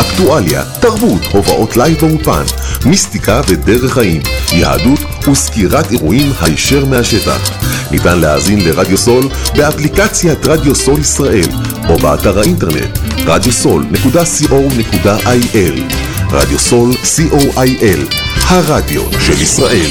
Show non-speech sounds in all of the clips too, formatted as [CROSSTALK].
אקטואליה, תרבות, הופעות לייב באולפן, מיסטיקה ודרך חיים, יהדות וסקירת אירועים הישר מהשטח. ניתן להאזין לרדיו סול באפליקציית רדיו סול ישראל או באתר האינטרנט radiosol.co.il רדיו סול co.il הרדיו של ישראל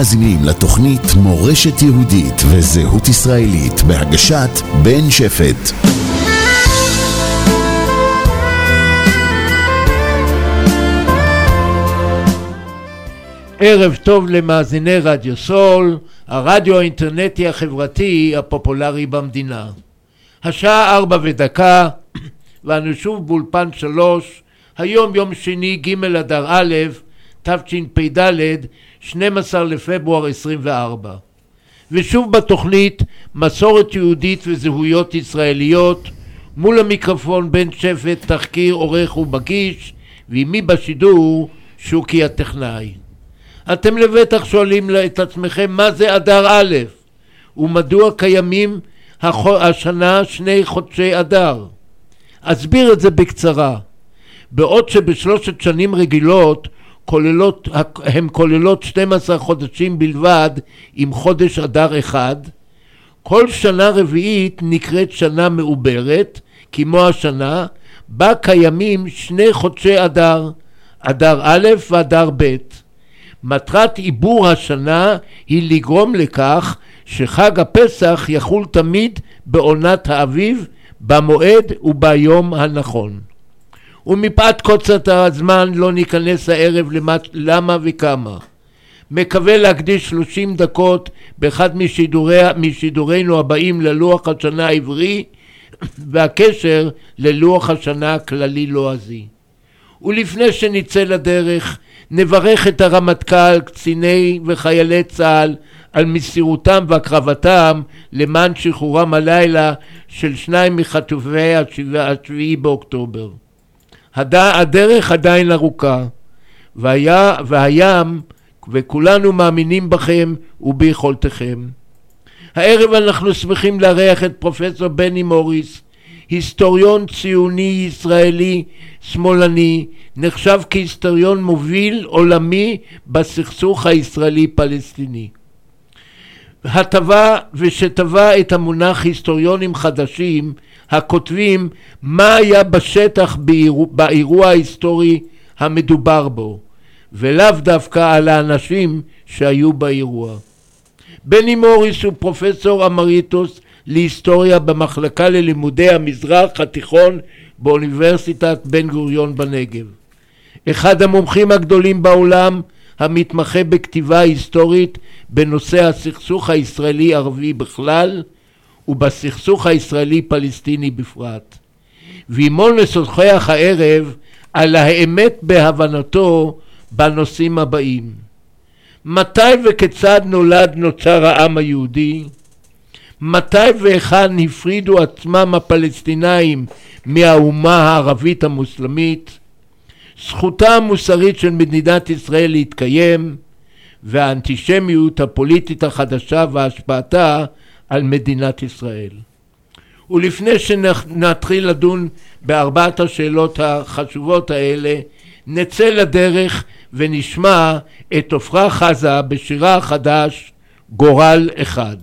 מאזינים לתוכנית מורשת יהודית וזהות ישראלית בהגשת בן שפט. ערב טוב למאזיני רדיו סול, הרדיו האינטרנטי החברתי הפופולרי במדינה. השעה ארבע ודקה, ואנו שוב באולפן שלוש, היום יום שני ג' אדר א', תשפ"ד, 12 לפברואר 24. ושוב בתוכנית מסורת יהודית וזהויות ישראליות, מול המיקרופון בן שפט, תחקיר, עורך ומגיש, ועימי בשידור, שוקי הטכנאי. אתם לבטח שואלים את עצמכם מה זה אדר א' ומדוע קיימים השנה שני חודשי אדר. אסביר את זה בקצרה. בעוד שבשלושת שנים רגילות כוללות, הן כוללות 12 חודשים בלבד עם חודש אדר אחד, כל שנה רביעית נקראת שנה מעוברת, כמו השנה, בה קיימים שני חודשי אדר, אדר א' ואדר ב'. מטרת עיבור השנה היא לגרום לכך שחג הפסח יחול תמיד בעונת האביב, במועד וביום הנכון. ומפאת קוצר הזמן לא ניכנס הערב למה, למה וכמה. מקווה להקדיש 30 דקות באחד משידורי, משידורינו הבאים ללוח השנה העברי [COUGHS] והקשר ללוח השנה הכללי לועזי. ולפני שנצא לדרך, נברך את הרמטכ"ל, קציני וחיילי צה"ל על מסירותם והקרבתם למען שחרורם הלילה של שניים מחטופי השביעי באוקטובר. הד... הדרך עדיין ארוכה, והיה, והים, וכולנו מאמינים בכם וביכולתכם. הערב אנחנו שמחים לארח את פרופסור בני מוריס, היסטוריון ציוני ישראלי שמאלני, נחשב כהיסטוריון מוביל עולמי בסכסוך הישראלי-פלסטיני. הטבע ושטבע את המונח היסטוריונים חדשים הכותבים מה היה בשטח באירוע, באירוע ההיסטורי המדובר בו ולאו דווקא על האנשים שהיו באירוע. בני מוריס הוא פרופסור אמריטוס להיסטוריה במחלקה ללימודי המזרח התיכון באוניברסיטת בן גוריון בנגב. אחד המומחים הגדולים בעולם המתמחה בכתיבה היסטורית בנושא הסכסוך הישראלי-ערבי בכלל ובסכסוך הישראלי-פלסטיני בפרט. ועמו נשוחח הערב על האמת בהבנתו בנושאים הבאים: מתי וכיצד נולד נוצר העם היהודי? מתי והיכן הפרידו עצמם הפלסטינאים מהאומה הערבית המוסלמית? זכותה המוסרית של מדינת ישראל להתקיים והאנטישמיות הפוליטית החדשה והשפעתה על מדינת ישראל. ולפני שנתחיל לדון בארבעת השאלות החשובות האלה, נצא לדרך ונשמע את עפרה חזה בשירה החדש גורל אחד.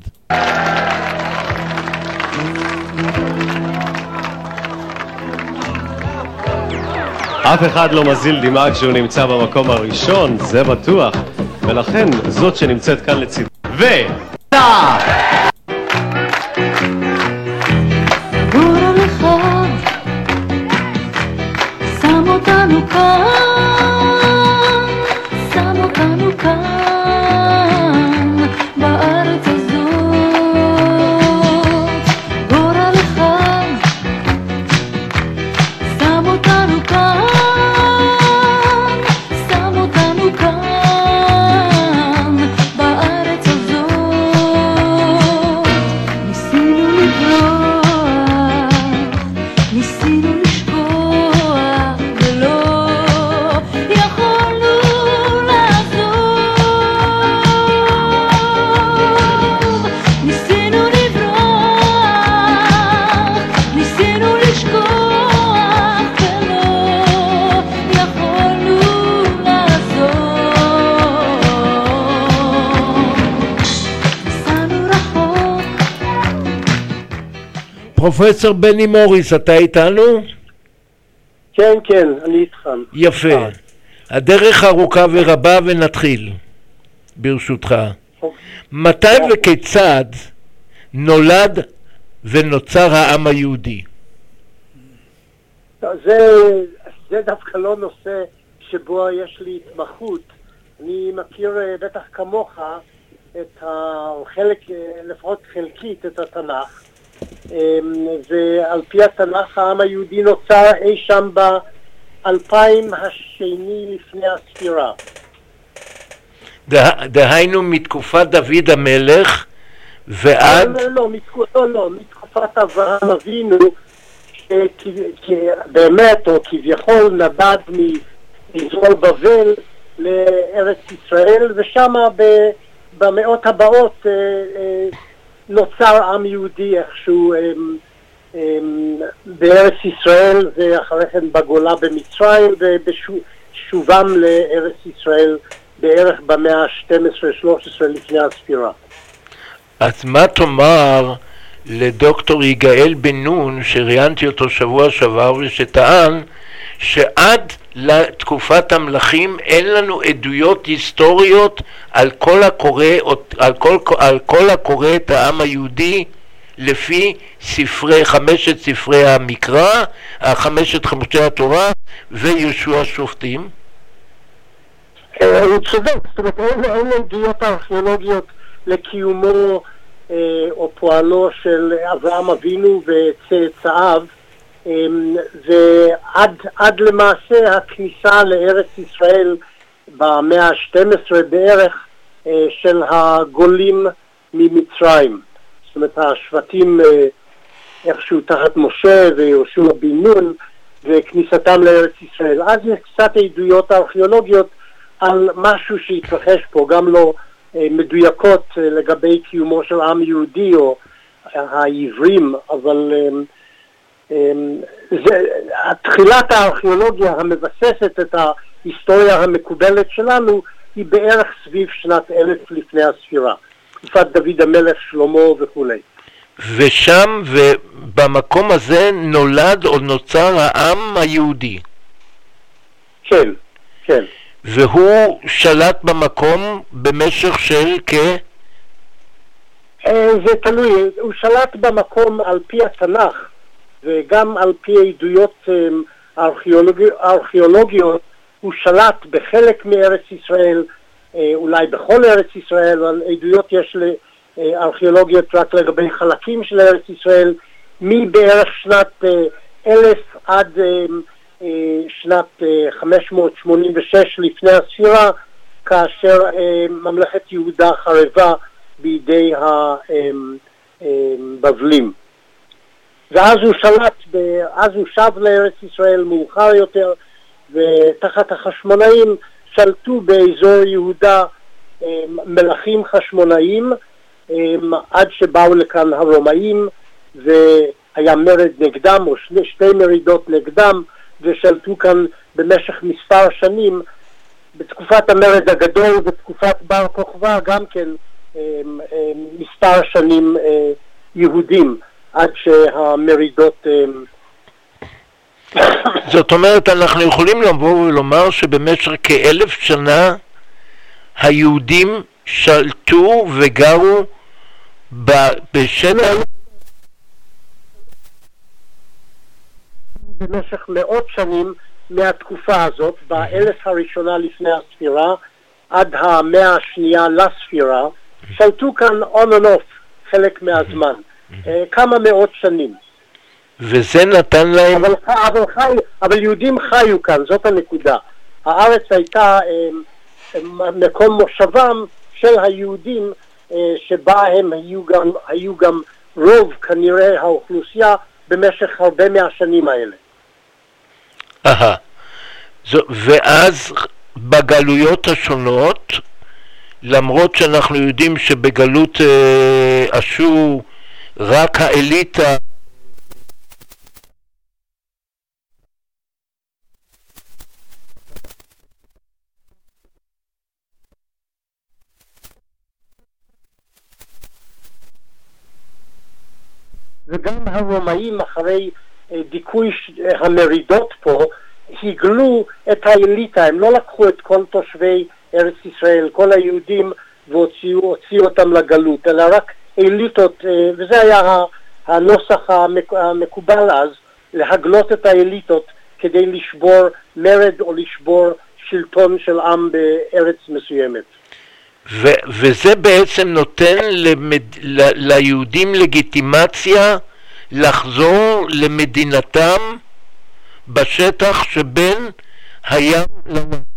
אף אחד לא מזיל דמעה כשהוא נמצא במקום הראשון, זה בטוח. ולכן, זאת שנמצאת כאן לצידי. ו... שם פרופסור בני מוריס, אתה איתנו? כן, כן, אני איתך. יפה. הדרך ארוכה ורבה ונתחיל, ברשותך. מתי וכיצד נולד ונוצר העם היהודי? זה, זה דווקא לא נושא שבו יש לי התמחות. אני מכיר אה, בטח כמוך את החלק, אה, לפחות חלקית, את התנ"ך. אמ, ועל פי התנ"ך העם היהודי נוצר אי שם באלפיים השני לפני הספירה. דה- דהיינו מתקופת דוד המלך ועד... לא, לא, מתקו- לא, לא, מתקופת אברהם אבינו, שבאמת, או כביכול, נדד מאזור בבל לארץ ישראל, ושם במאות הבאות אה, אה, נוצר עם יהודי איכשהו אמ, אמ, בארץ ישראל, ואחרי כן בגולה במצרים, ובשובם לארץ ישראל בערך במאה ה-12-13 לפני הספירה. אז מה תאמר לדוקטור יגאל בן נון, שראיינתי אותו שבוע שעבר ושטען שעד לתקופת המלכים אין לנו עדויות היסטוריות על כל הקורא, על כל, על כל הקורא את העם היהודי לפי ספרי, חמשת ספרי המקרא, חמשת חמשי התורה ויהושע שופטים? אה, הוא צודק, זאת אומרת אין עדויות ארכיאולוגיות לקיומו אה, או פועלו של אברהם אבינו וצאצאיו ועד עד למעשה הכניסה לארץ ישראל במאה ה-12 בערך אה, של הגולים ממצרים. זאת אומרת השבטים אה, איכשהו תחת משה ויהושע בן נון וכניסתם לארץ ישראל. אז יש קצת עדויות ארכיאולוגיות על משהו שהתרחש פה, גם לא אה, מדויקות לגבי קיומו של עם יהודי או העברים, אבל אמ, זה, תחילת הארכיאולוגיה המבססת את ההיסטוריה המקובלת שלנו היא בערך סביב שנת אלף לפני הספירה, תקופת דוד המלך, שלמה וכולי. ושם ובמקום הזה נולד או נוצר העם היהודי, כן, כן. והוא שלט במקום במשך של כ... אה, זה תלוי, הוא שלט במקום על פי התנ"ך וגם על פי עדויות ארכיאולוג- ארכיאולוגיות, הוא שלט בחלק מארץ ישראל, אה, אולי בכל ארץ ישראל, אבל עדויות יש לארכיאולוגיות רק לגבי חלקים של ארץ ישראל, מבערך שנת אה, אלף עד אה, שנת אה, 586 לפני הספירה, כאשר אה, ממלכת יהודה חרבה בידי הבבלים. ואז הוא שלט, אז הוא שב לארץ ישראל מאוחר יותר, ותחת החשמונאים שלטו באזור יהודה אה, מלכים חשמונאים, אה, עד שבאו לכאן הרומאים, והיה מרד נגדם, או שני, שתי מרידות נגדם, ושלטו כאן במשך מספר שנים. בתקופת המרד הגדול ובתקופת בר כוכבא גם כן אה, מספר שנים יהודים עד שהמרידות אה, [COUGHS] זאת אומרת, אנחנו יכולים לבוא ולומר שבמשך כאלף שנה היהודים שלטו וגרו בשטח במשך מאות שנים מהתקופה הזאת, באלף הראשונה לפני הספירה עד המאה השנייה לספירה, שלטו כאן on and off חלק מהזמן, כמה מאות שנים. וזה נתן להם, אבל, אבל, חי, אבל יהודים חיו כאן, זאת הנקודה. הארץ הייתה אה, אה, מקום מושבם של היהודים אה, שבה הם היו גם, היו גם רוב כנראה האוכלוסייה במשך הרבה מהשנים האלה. אהה. ואז בגלויות השונות, למרות שאנחנו יודעים שבגלות אה, אשור רק האליטה וגם הרומאים אחרי אה, דיכוי אה, המרידות פה הגלו את האליטה, הם לא לקחו את כל תושבי ארץ ישראל, כל היהודים והוציאו הוציאו אותם לגלות, אלא רק אליטות, אה, וזה היה הנוסח המק- המקובל אז, להגלות את האליטות כדי לשבור מרד או לשבור שלטון של עם בארץ מסוימת. ו- וזה בעצם נותן למד... ל- ליהודים לגיטימציה לחזור למדינתם בשטח שבין הים לים.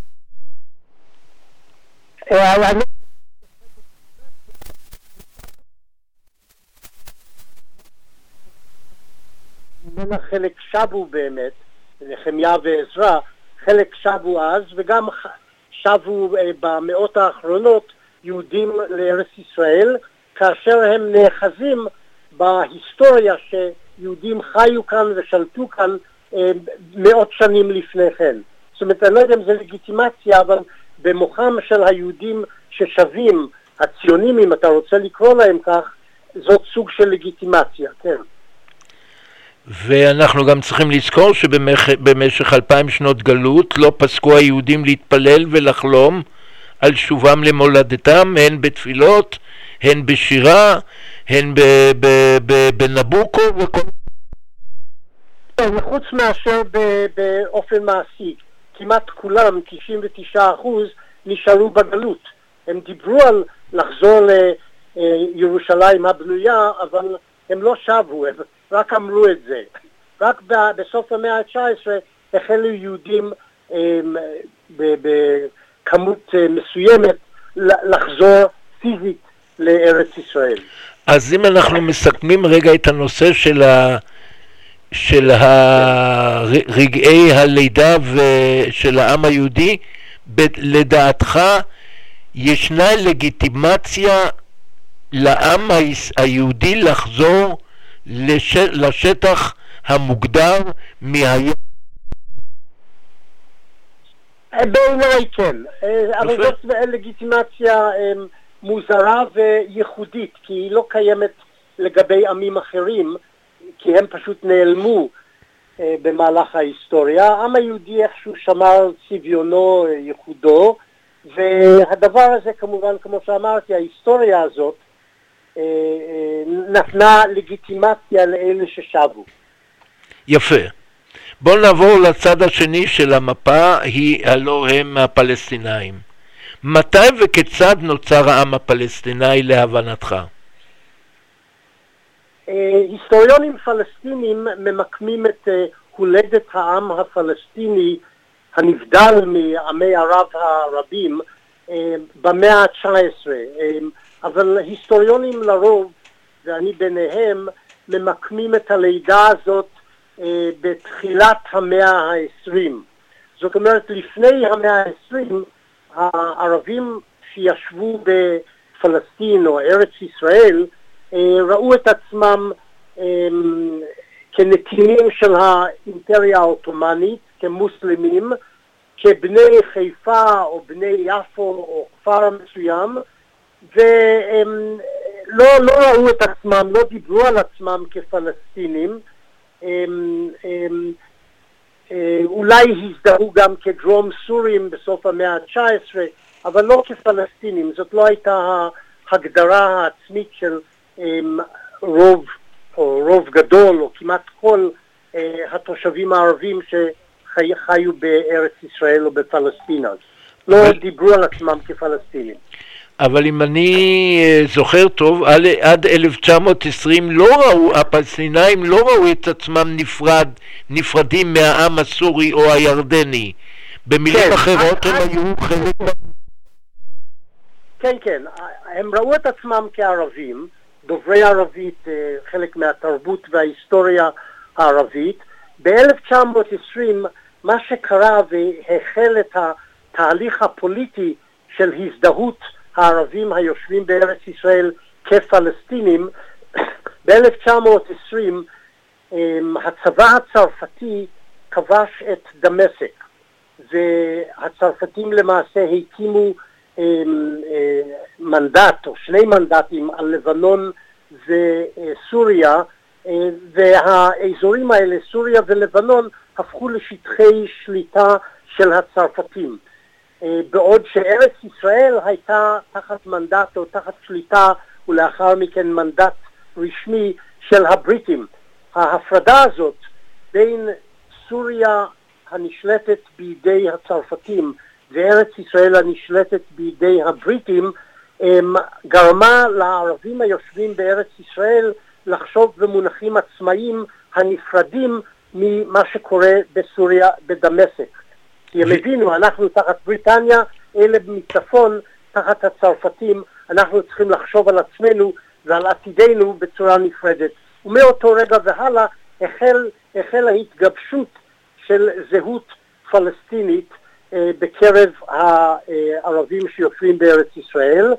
ממנה חלק שבו באמת, נחמיה ועזרא, חלק שבו אז, וגם שבו אה, במאות האחרונות יהודים לארץ ישראל, כאשר הם נאחזים בהיסטוריה שיהודים חיו כאן ושלטו כאן אה, מאות שנים לפני כן. זאת אומרת, אני לא יודע אם זה לגיטימציה, אבל במוחם של היהודים ששווים, הציונים, אם אתה רוצה לקרוא להם כך, זאת סוג של לגיטימציה, כן. ואנחנו גם צריכים לזכור שבמשך אלפיים שנות גלות לא פסקו היהודים להתפלל ולחלום על שובם למולדתם, הן בתפילות, הן בשירה, הן בנבוקו וכל... חוץ מאשר באופן מעשי. כמעט כולם, 99 אחוז, נשארו בגלות. הם דיברו על לחזור לירושלים הבנויה, אבל הם לא שבו, הם רק אמרו את זה. רק בסוף המאה ה-19 החלו יהודים אמ, בכמות אה, מסוימת לחזור פיזית לארץ ישראל. אז אם אנחנו מסכמים רגע את הנושא של, ה... של. רגעי הלידה. של העם היהודי. לדעתך ישנה לגיטימציה לעם היהודי לחזור לש... לשטח המוגדר מהים. אה, בעיניי כן, אה, אבל יפה. זאת לגיטימציה אה, מוזרה וייחודית, כי היא לא קיימת לגבי עמים אחרים, כי הם פשוט נעלמו אה, במהלך ההיסטוריה. העם היהודי איכשהו שמר צביונו, אה, ייחודו, והדבר הזה כמובן, כמו שאמרתי, ההיסטוריה הזאת אה, אה, נתנה לגיטימציה לאלה ששבו. יפה. בואו נעבור לצד השני של המפה, היא הלא הם הפלסטינאים. מתי וכיצד נוצר העם הפלסטיני להבנתך? אה, היסטוריונים פלסטינים ממקמים את אה, הולדת העם הפלסטיני הנבדל מעמי ערב הרבים אה, במאה ה-19, אה, אבל היסטוריונים לרוב, ואני ביניהם, ממקמים את הלידה הזאת אה, בתחילת המאה ה-20. זאת אומרת, לפני המאה ה-20, הערבים שישבו בפלסטין או ארץ ישראל, אה, ראו את עצמם אה, כנתינים של האימפריה העות'מאנית, כמוסלמים, כבני חיפה או בני יפו או כפר מסוים, והם לא, לא ראו את עצמם, לא דיברו על עצמם כפלסטינים, הם, הם, אה, אולי הזדהו גם כדרום סורים בסוף המאה ה-19, אבל לא כפלסטינים, זאת לא הייתה ההגדרה העצמית של אמ, רוב או רוב גדול או כמעט כל אה, התושבים הערבים שחיו בארץ ישראל או בפלסטינה. לא דיברו על עצמם כפלסטינים. אבל אם אני אה, זוכר טוב, עד, עד 1920 לא ראו, הפלסטינאים לא ראו את עצמם נפרד, נפרדים מהעם הסורי או הירדני. במילים כן, אחרות הם עד- היו חלק... כן, כן, הם ראו את עצמם כערבים, דוברי ערבית, אה, חלק מהתרבות וההיסטוריה הערבית. ב-1920 מה שקרה והחל את התהליך הפוליטי של הזדהות הערבים היושבים בארץ ישראל כפלסטינים, ב-1920 הצבא הצרפתי כבש את דמשק, והצרפתים למעשה הקימו אמ, אה, מנדט או שני מנדטים על לבנון וסוריה, אה, והאזורים האלה, סוריה ולבנון, הפכו לשטחי שליטה של הצרפתים. אה, בעוד שארץ ישראל הייתה תחת מנדט או תחת שליטה ולאחר מכן מנדט רשמי של הבריטים. ההפרדה הזאת בין סוריה הנשלטת בידי הצרפתים וארץ ישראל הנשלטת בידי הבריטים גרמה לערבים היושבים בארץ ישראל לחשוב במונחים עצמאיים הנפרדים ממה שקורה בסוריה בדמשק. כי הם הבינו, אנחנו תחת בריטניה, אלה מצפון תחת הצרפתים, אנחנו צריכים לחשוב על עצמנו ועל עתידנו בצורה נפרדת. ומאותו רגע והלאה החל, החלה התגבשות של זהות פלסטינית אה, בקרב הערבים שיושבים בארץ ישראל,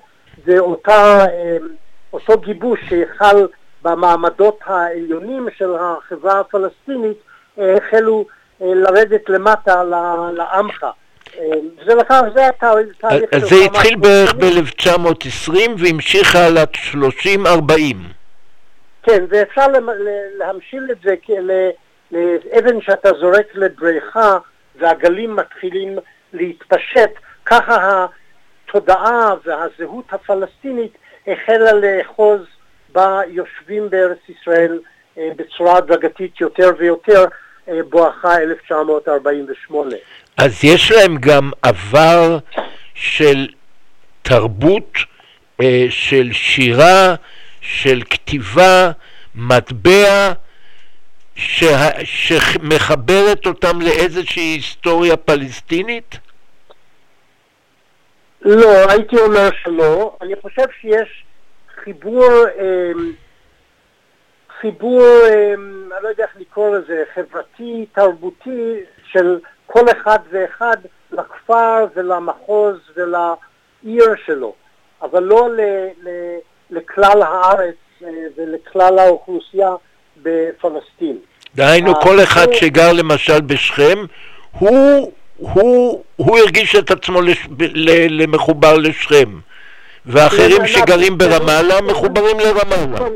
ואותה, אה, אותו גיבוש שהחל במעמדות העליונים של החברה הפלסטינית, אה, החלו לרדת למטה לעמך. אה, זה לקח, זה התהליך תהליך אז של זה התחיל בערך שנים. ב-1920 והמשיך הלאה 30-40. כן, ואפשר להמשיל את זה לאבן שאתה זורק לבריכה והגלים מתחילים להתפשט, ככה התודעה והזהות הפלסטינית החלה לאחוז ביושבים בארץ ישראל אה, בצורה הדרגתית יותר ויותר אה, בואכה 1948. אז יש להם גם עבר של תרבות, אה, של שירה, של כתיבה, מטבע, שמחברת אותם לאיזושהי היסטוריה פלסטינית? לא, הייתי אומר שלא. אני חושב שיש חיבור, אמ, חיבור, אמ, אני לא יודע איך לקרוא לזה, חברתי, תרבותי, של כל אחד ואחד לכפר ולמחוז ולעיר שלו, אבל לא ל, ל, לכלל הארץ אה, ולכלל האוכלוסייה בפלסטין. דהיינו, אה, כל אחד הוא- שגר למשל בשכם, הוא, הוא, הוא הרגיש את עצמו לש, ל, למחובר לשכם, ואחרים הוא שגרים ברמאללה מחוברים לרמאללה.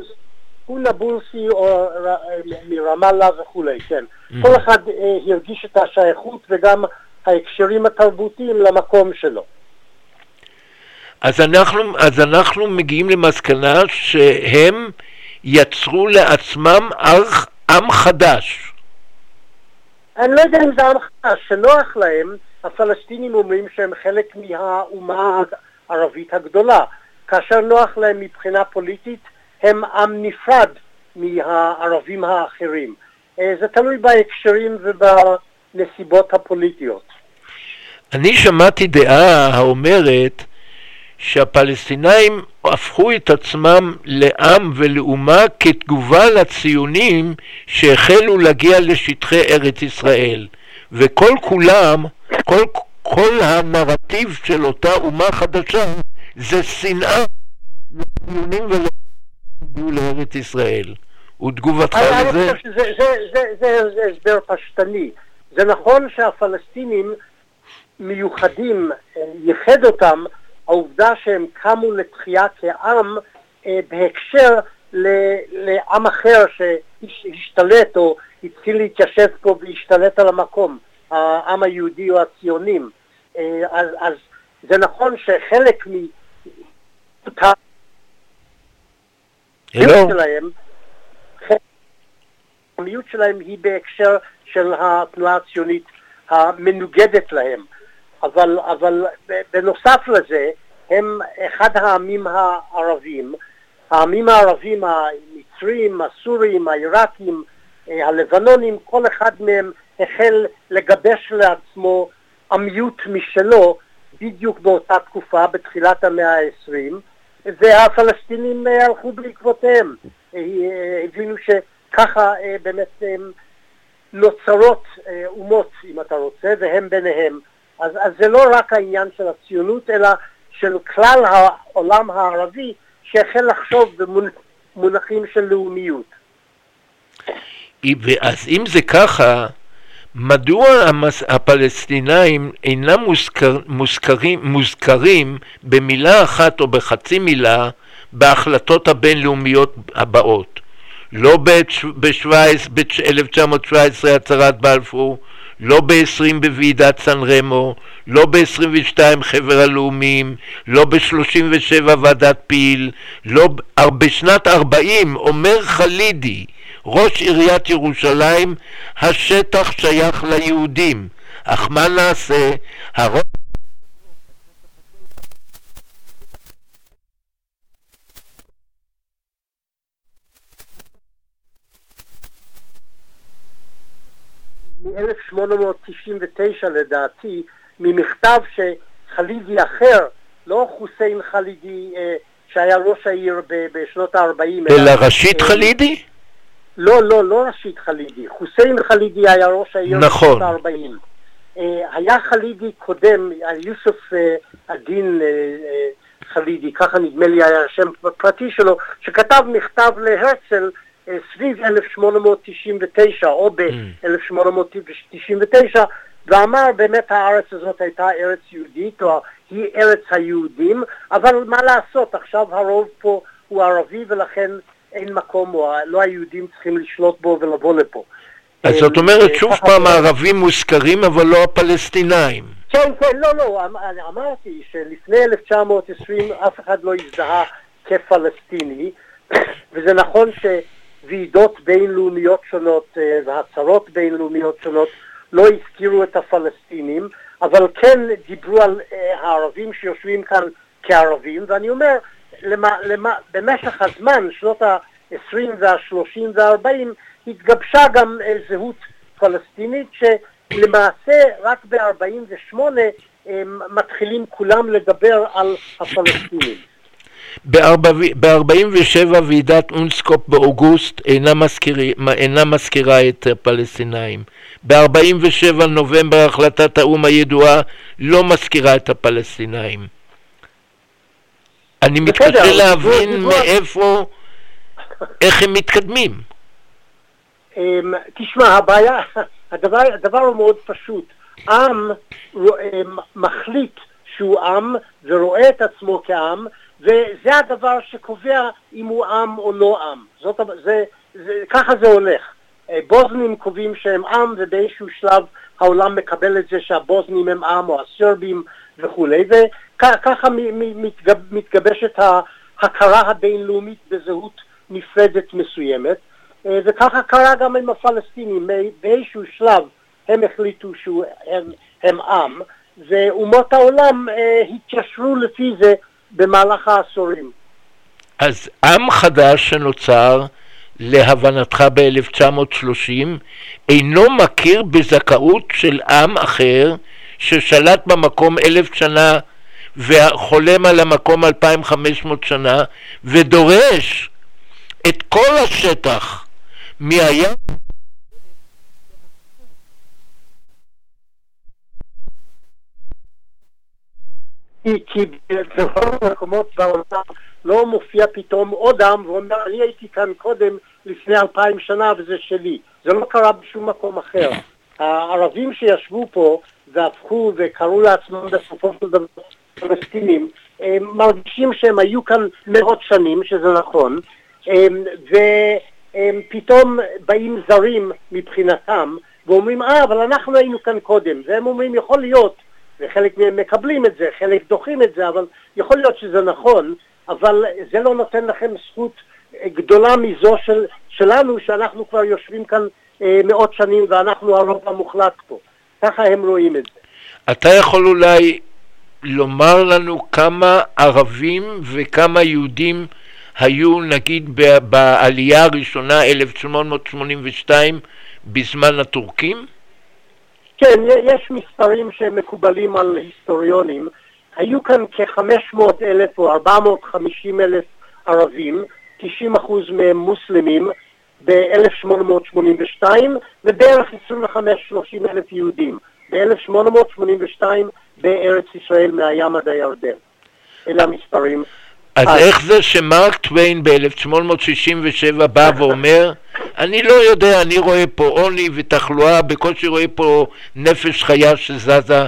הוא נבולסי או מרמאללה וכולי, כן. כל אחד אה, הרגיש את השייכות וגם ההקשרים התרבותיים למקום שלו. אז אנחנו, אז אנחנו מגיעים למסקנה שהם יצרו לעצמם ארך, עם חדש. אני לא יודע אם זה עם חדש, שנוח להם, הפלסטינים אומרים שהם חלק מהאומה הערבית הגדולה. כאשר נוח להם מבחינה פוליטית, הם עם נפרד מהערבים האחרים. אה, זה תלוי בהקשרים ובנסיבות הפוליטיות. אני שמעתי דעה האומרת שהפלסטינאים הפכו את עצמם לעם ולאומה כתגובה לציונים שהחלו להגיע לשטחי ארץ ישראל. וכל כולם, כל, כל הנרטיב של אותה אומה חדשה זה שנאה לציונים ולהגיעו לארץ ישראל. ותגובתך אני אני לזה? חושב שזה זה, זה, זה, זה הסבר פשטני. זה נכון שהפלסטינים מיוחדים, אה, ייחד אותם העובדה שהם קמו לתחייה כעם אה, בהקשר לעם אחר שהשתלט או התחיל להתיישב פה והשתלט על המקום, העם היהודי או הציונים. אה, אז, אז זה נכון שחלק מ... שלהם, המיעוט שלהם היא בהקשר של התנועה הציונית המנוגדת להם. אבל, אבל בנוסף לזה, הם אחד העמים הערבים. העמים הערבים, המצרים, הסורים, העיראקים, אה, הלבנונים, כל אחד מהם החל לגבש לעצמו עמיות משלו בדיוק באותה תקופה, בתחילת המאה העשרים, והפלסטינים אה, הלכו בעקבותיהם. אה, אה, הבינו שככה באמת נוצרות אומות, אם אתה רוצה, והם ביניהם. אז, אז זה לא רק העניין של הציונות, אלא של כלל העולם הערבי שהחל לחשוב במונחים של לאומיות. אז אם זה ככה, מדוע המס... הפלסטינאים אינם מוזכר... מוזכרים, מוזכרים במילה אחת או בחצי מילה בהחלטות הבינלאומיות הבאות? לא ב-1917 הצהרת בלפור, לא ב-20 בוועידת סן רמו, לא ב-22 חבר הלאומים, לא ב-37 ועדת פיל, לא בשנת 40 אומר חלידי, ראש עיריית ירושלים, השטח שייך ליהודים, אך מה נעשה? הרוב... מ-1899 לדעתי, ממכתב שחלידי אחר, לא חוסיין חלידי אה, שהיה ראש העיר בשנות ה-40, אלא רשיד אה, חלידי? לא, לא, לא רשיד חלידי. חוסיין חלידי היה ראש העיר נכון. בשנות ה-40. אה, היה חלידי קודם, יוסף אה, א-דין אה, אה, חלידי, ככה נדמה לי היה השם הפרטי שלו, שכתב מכתב להרצל סביב 1899 או ב-1899 ואמר באמת הארץ הזאת הייתה ארץ יהודית או היא ארץ היהודים אבל מה לעשות עכשיו הרוב פה הוא ערבי ולכן אין מקום או לא היהודים צריכים לשלוט בו ולבוא לפה. אז אה, זאת אומרת, אה, שוב פעם הערבים מוזכרים אבל לא הפלסטינאים. כן, כן, לא, לא, אמ- אמרתי שלפני 1920 אף אחד לא הזדהה כפלסטיני, [COUGHS] וזה נכון שוועידות בינלאומיות שונות אה, והצהרות בינלאומיות שונות לא הזכירו את הפלסטינים, אבל כן דיברו על הערבים שיושבים כאן כערבים, ואני אומר, למה, למה, במשך הזמן, שנות ה-20 וה-30 וה-40, התגבשה גם אה, זהות פלסטינית שלמעשה רק ב-48 מתחילים כולם לדבר על הפלסטינים. ב-47 ועידת אונסקופ באוגוסט אינה, מזכירי, אינה מזכירה את הפלסטינאים. ב-47 נובמבר החלטת האו"ם הידועה לא מזכירה את הפלסטינאים. אני מתקשה להבין מאיפה, איך הם מתקדמים. אמ, תשמע, הבעיה, הדבר, הדבר הוא מאוד פשוט. עם אמ, מחליט שהוא עם ורואה את עצמו כעם, וזה הדבר שקובע אם הוא עם או לא עם. זאת, זה, זה, ככה זה הולך. אה, בוזנים קובעים שהם עם, ובאיזשהו שלב העולם מקבל את זה שהבוזנים הם עם, או הסרבים וכולי, מתגב- מתגבשת ההכרה הבינלאומית בזהות נפרדת מסוימת, אה, וככה קרה גם עם הפלסטינים, באיזשהו שלב הם החליטו שהם הם עם, ואומות העולם אה, התיישרו לפי זה במהלך העשורים. אז עם חדש שנוצר, להבנתך ב-1930, אינו מכיר בזכאות של עם אחר ששלט במקום אלף שנה וחולם על המקום 2,500 שנה ודורש את כל השטח מהים כי, בכל המקומות בעולם לא מופיע פתאום עוד עם ואומר אני הייתי כאן קודם לפני אלפיים שנה וזה שלי. זה לא קרה בשום מקום אחר. הערבים שישבו פה והפכו וקראו לעצמם בסופו של דבר פלסטינים, הם מרגישים שהם היו כאן מאות שנים, שזה נכון, הם- ופתאום באים זרים מבחינתם ואומרים, אה, אבל אנחנו היינו כאן קודם. והם אומרים, יכול להיות, וחלק מהם מקבלים את זה, חלק דוחים את זה, אבל יכול להיות שזה נכון, אבל זה לא נותן לכם זכות אה, גדולה מזו של, שלנו, שאנחנו כבר יושבים כאן אה, מאות שנים ואנחנו הרוב המוחלט פה. ככה הם רואים את זה. אתה יכול אולי לומר לנו כמה ערבים וכמה יהודים היו נגיד בעלייה הראשונה 1882 בזמן הטורקים? כן, יש מספרים שמקובלים על היסטוריונים. היו כאן כ-500 אלף או 450 אלף ערבים, 90 אחוז מהם מוסלמים, ב-1882, ובערך 25-30 אלף יהודים. ב-1882 בארץ ישראל מהים עד הירדן. אלה המספרים. אז אז- איך זה שמרק טוויין ב-1867 בא ואומר, אני לא יודע, אני רואה פה עוני ותחלואה, בקושי רואה פה נפש חיה שזזה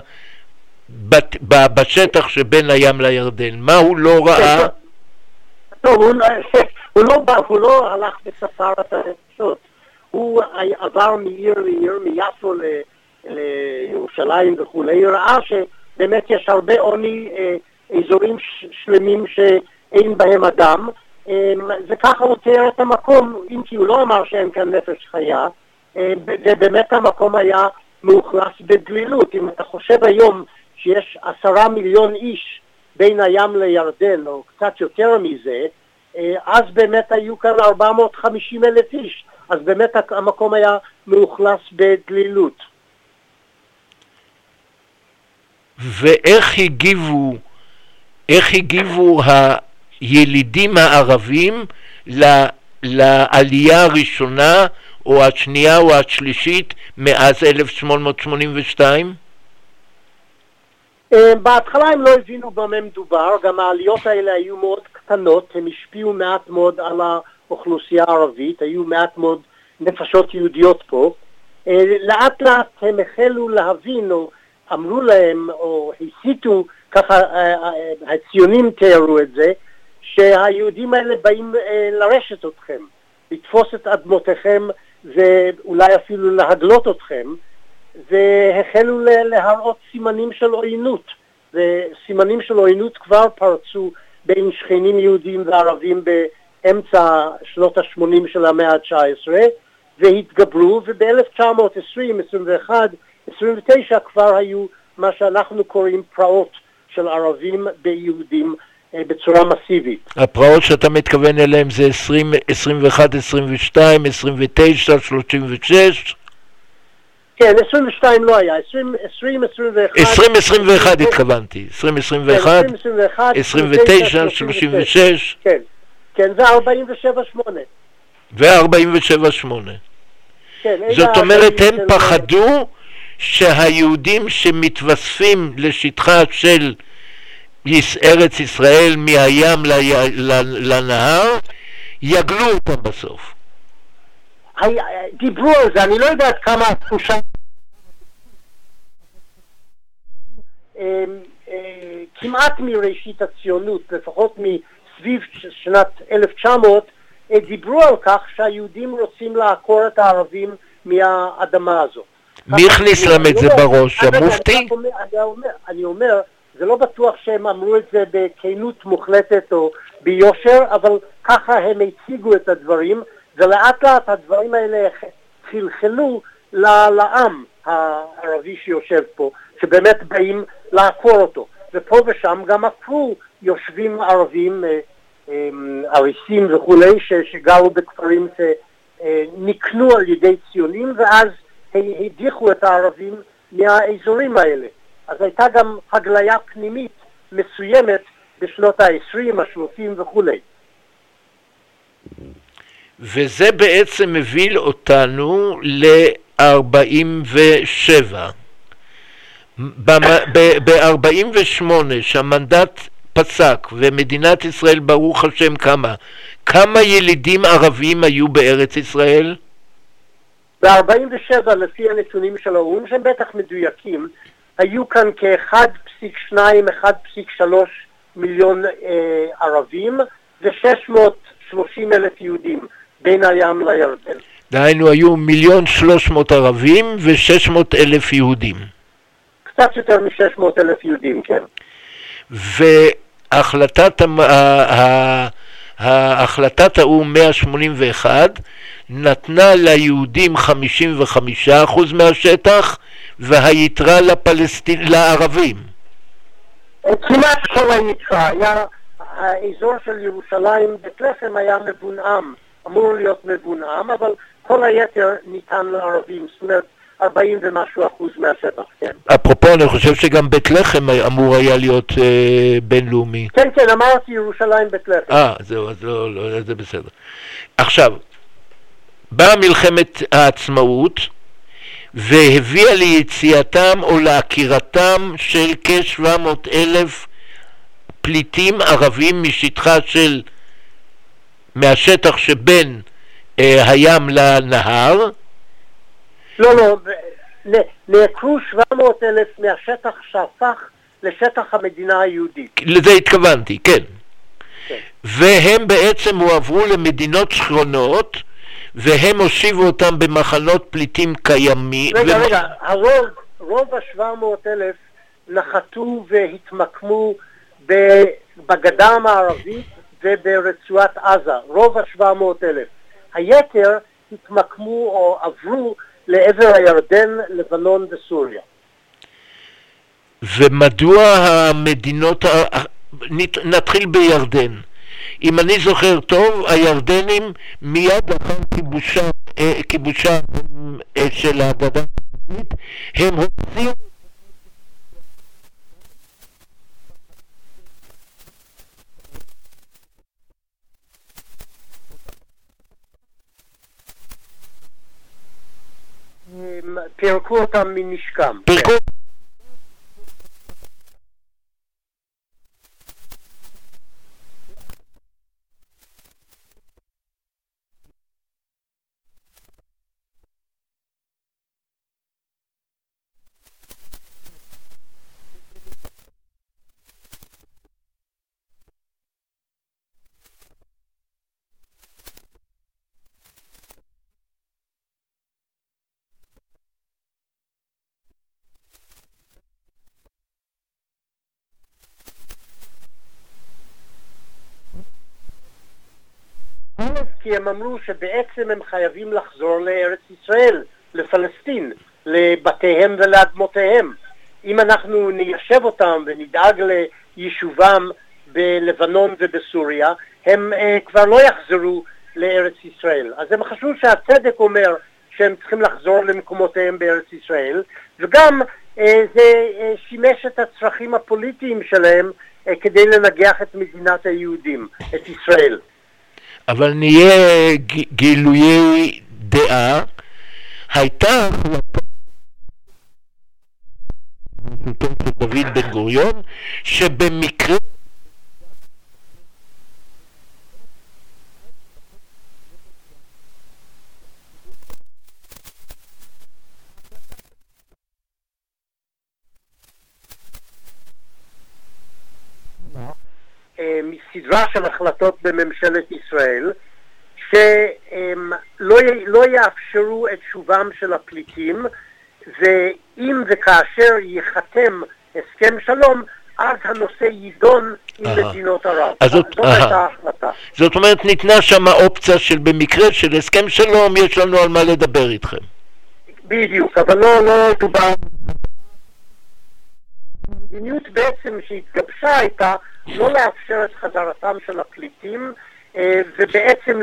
בת- ב- בשטח שבין הים לירדן. מה הוא לא ראה? טוב, הוא, לא- [LAUGHS] הוא, לא, בא- הוא לא הלך וספר את הנפשות. הוא עבר מעיר לעיר, מיפו ל- לירושלים וכולי, ראה שבאמת יש הרבה עוני, אה, אזורים שלמים שאין בהם אדם, אה, וככה הוא תיאר את המקום, אם כי הוא לא אמר שאין כאן נפש חיה, אה, ובאמת המקום היה מאוכלס בדלילות. אם אתה חושב היום שיש עשרה מיליון איש בין הים לירדן, או קצת יותר מזה, אז באמת היו כאן 450 אלף איש, אז באמת המקום היה מאוכלס בדלילות. ואיך הגיבו, איך הגיבו הילידים הערבים לעלייה הראשונה או השנייה או השלישית מאז 1882? אה, בהתחלה הם לא הבינו במה מדובר, גם העליות האלה היו מאוד קטנות, הם השפיעו מעט מאוד על האוכלוסייה הערבית, היו מעט מאוד נפשות יהודיות פה. אה, לאט לאט הם החלו להבין, או אמרו להם, או הסיתו, ככה אה, אה, הציונים תיארו את זה, שהיהודים האלה באים אה, לרשת אתכם, לתפוס את אדמותיכם ואולי אפילו להגלות אתכם. והחלו להראות סימנים של עוינות, וסימנים של עוינות כבר פרצו בין שכנים יהודים וערבים באמצע שנות ה-80 של המאה ה-19, והתגברו, וב-1920, 21, 29 כבר היו מה שאנחנו קוראים פרעות של ערבים ביהודים אה, בצורה מסיבית. הפרעות שאתה מתכוון אליהן זה 20, 21, 22, 29, 36? כן, 22 לא היה, 20, 20 21... 2021 התכוונתי, 2021, 2021, 29, 36 כן, כן, זה 47-8. ו-47-8. כן, אלה זאת אומרת, הם פחדו שהיהודים שמתווספים לשטחה של ארץ ישראל מהים לנהר, יגלו אותם בסוף. דיברו על זה, אני לא יודע עד כמה התחושה... אה, אה, כמעט מראשית הציונות, לפחות מסביב שנת 1900, אה, דיברו על כך שהיהודים רוצים לעקור את הערבים מהאדמה הזו. מי הכניס להם את זה בראש? המופתי? אני אומר- זה לא בטוח שהם אמרו את זה בכנות מוחלטת או ביושר, אבל ככה הם הציגו את הדברים, ולאט לאט הדברים האלה חלחלו לעם הערבי שיושב פה, שבאמת באים לעקור אותו. ופה ושם גם עקרו יושבים ערבים, אה, אה, אריסים וכולי, שגרו בכפרים שנקנו על ידי ציונים, ואז הדיחו את הערבים מהאזורים האלה. אז הייתה גם הגליה פנימית מסוימת בשנות ה-20, ה-30 וכולי. וזה בעצם מביא אותנו ל-47. ב-48 שהמנדט פסק ומדינת ישראל ברוך השם קמה, כמה ילידים ערבים היו בארץ ישראל? ב-47, לפי הנתונים של האו"ם, שהם בטח מדויקים, היו כאן כ-1.2, 1.3 מיליון אה, ערבים ו-630 אלף יהודים בין הים לירדן. דהיינו היו מיליון שלוש מאות ערבים ושש מאות אלף יהודים. קצת יותר מ-600 אלף יהודים, כן. והחלטת המ- ה- ה- ההחלטת האו"ם 181 נתנה ליהודים 55% מהשטח והיתרה לפלסטין, לערבים. כמעט כל היתרה, היה, האזור של ירושלים, בית לחם היה מבונאם, אמור להיות מבונאם, אבל כל היתר ניתן לערבים, זאת אומרת 40 ומשהו אחוז מהשטח, כן. אפרופו, אני חושב שגם בית לחם אמור היה להיות אה, בינלאומי. כן, כן, אמרתי ירושלים, בית לחם. אה, זהו, אז לא, לא, זה בסדר. עכשיו, באה מלחמת העצמאות והביאה ליציאתם או לעקירתם של כ-700 אלף פליטים ערבים משטחה של, מהשטח שבין אה, הים לנהר, לא, לא, נעקרו 700 אלף מהשטח שהפך לשטח המדינה היהודית. לזה התכוונתי, כן. כן. והם בעצם הועברו למדינות שכנות והם הושיבו אותם במחנות פליטים קיימים. רגע, ומ- רגע, הרוב, רוב ה-700 אלף נחתו והתמקמו בגדה המערבית וברצועת עזה, רוב ה-700 אלף. היתר התמקמו או עברו לעבר הירדן, לבנון וסוריה. ומדוע המדינות, נתחיל בירדן. אם אני זוכר טוב, הירדנים מיד לאחר כיבושה, אה, כיבושה אה, של הגדה המערבית, הם הוציאו פירקו אותם מנשקם. פירקו א', כי הם אמרו שבעצם הם חייבים לחזור לארץ ישראל, לפלסטין, לבתיהם ולאדמותיהם. אם אנחנו ניישב אותם ונדאג ליישובם בלבנון ובסוריה, הם אה, כבר לא יחזרו לארץ ישראל. אז הם חשבו שהצדק אומר שהם צריכים לחזור למקומותיהם בארץ ישראל, וגם אה, זה אה, שימש את הצרכים הפוליטיים שלהם אה, כדי לנגח את מדינת היהודים, את ישראל. אבל נהיה גילויי דעה, הייתה החלטה של דוד בן גוריון, שבמקרה סדרה של החלטות בממשלת ישראל שלא לא יאפשרו את שובם של הפליטים ואם וכאשר ייחתם הסכם שלום אז הנושא יידון עם. מדינות ערב. אז זאת- זאת. הייתה ההחלטה. זאת אומרת, ניתנה שם אופציה של במקרה של הסכם שלום, יש לנו על מה לדבר איתכם. בדיוק, אבל לא, לא דובר. המדיניות בעצם שהתגבשה הייתה לא לאפשר את חזרתם של הפליטים אה, ובעצם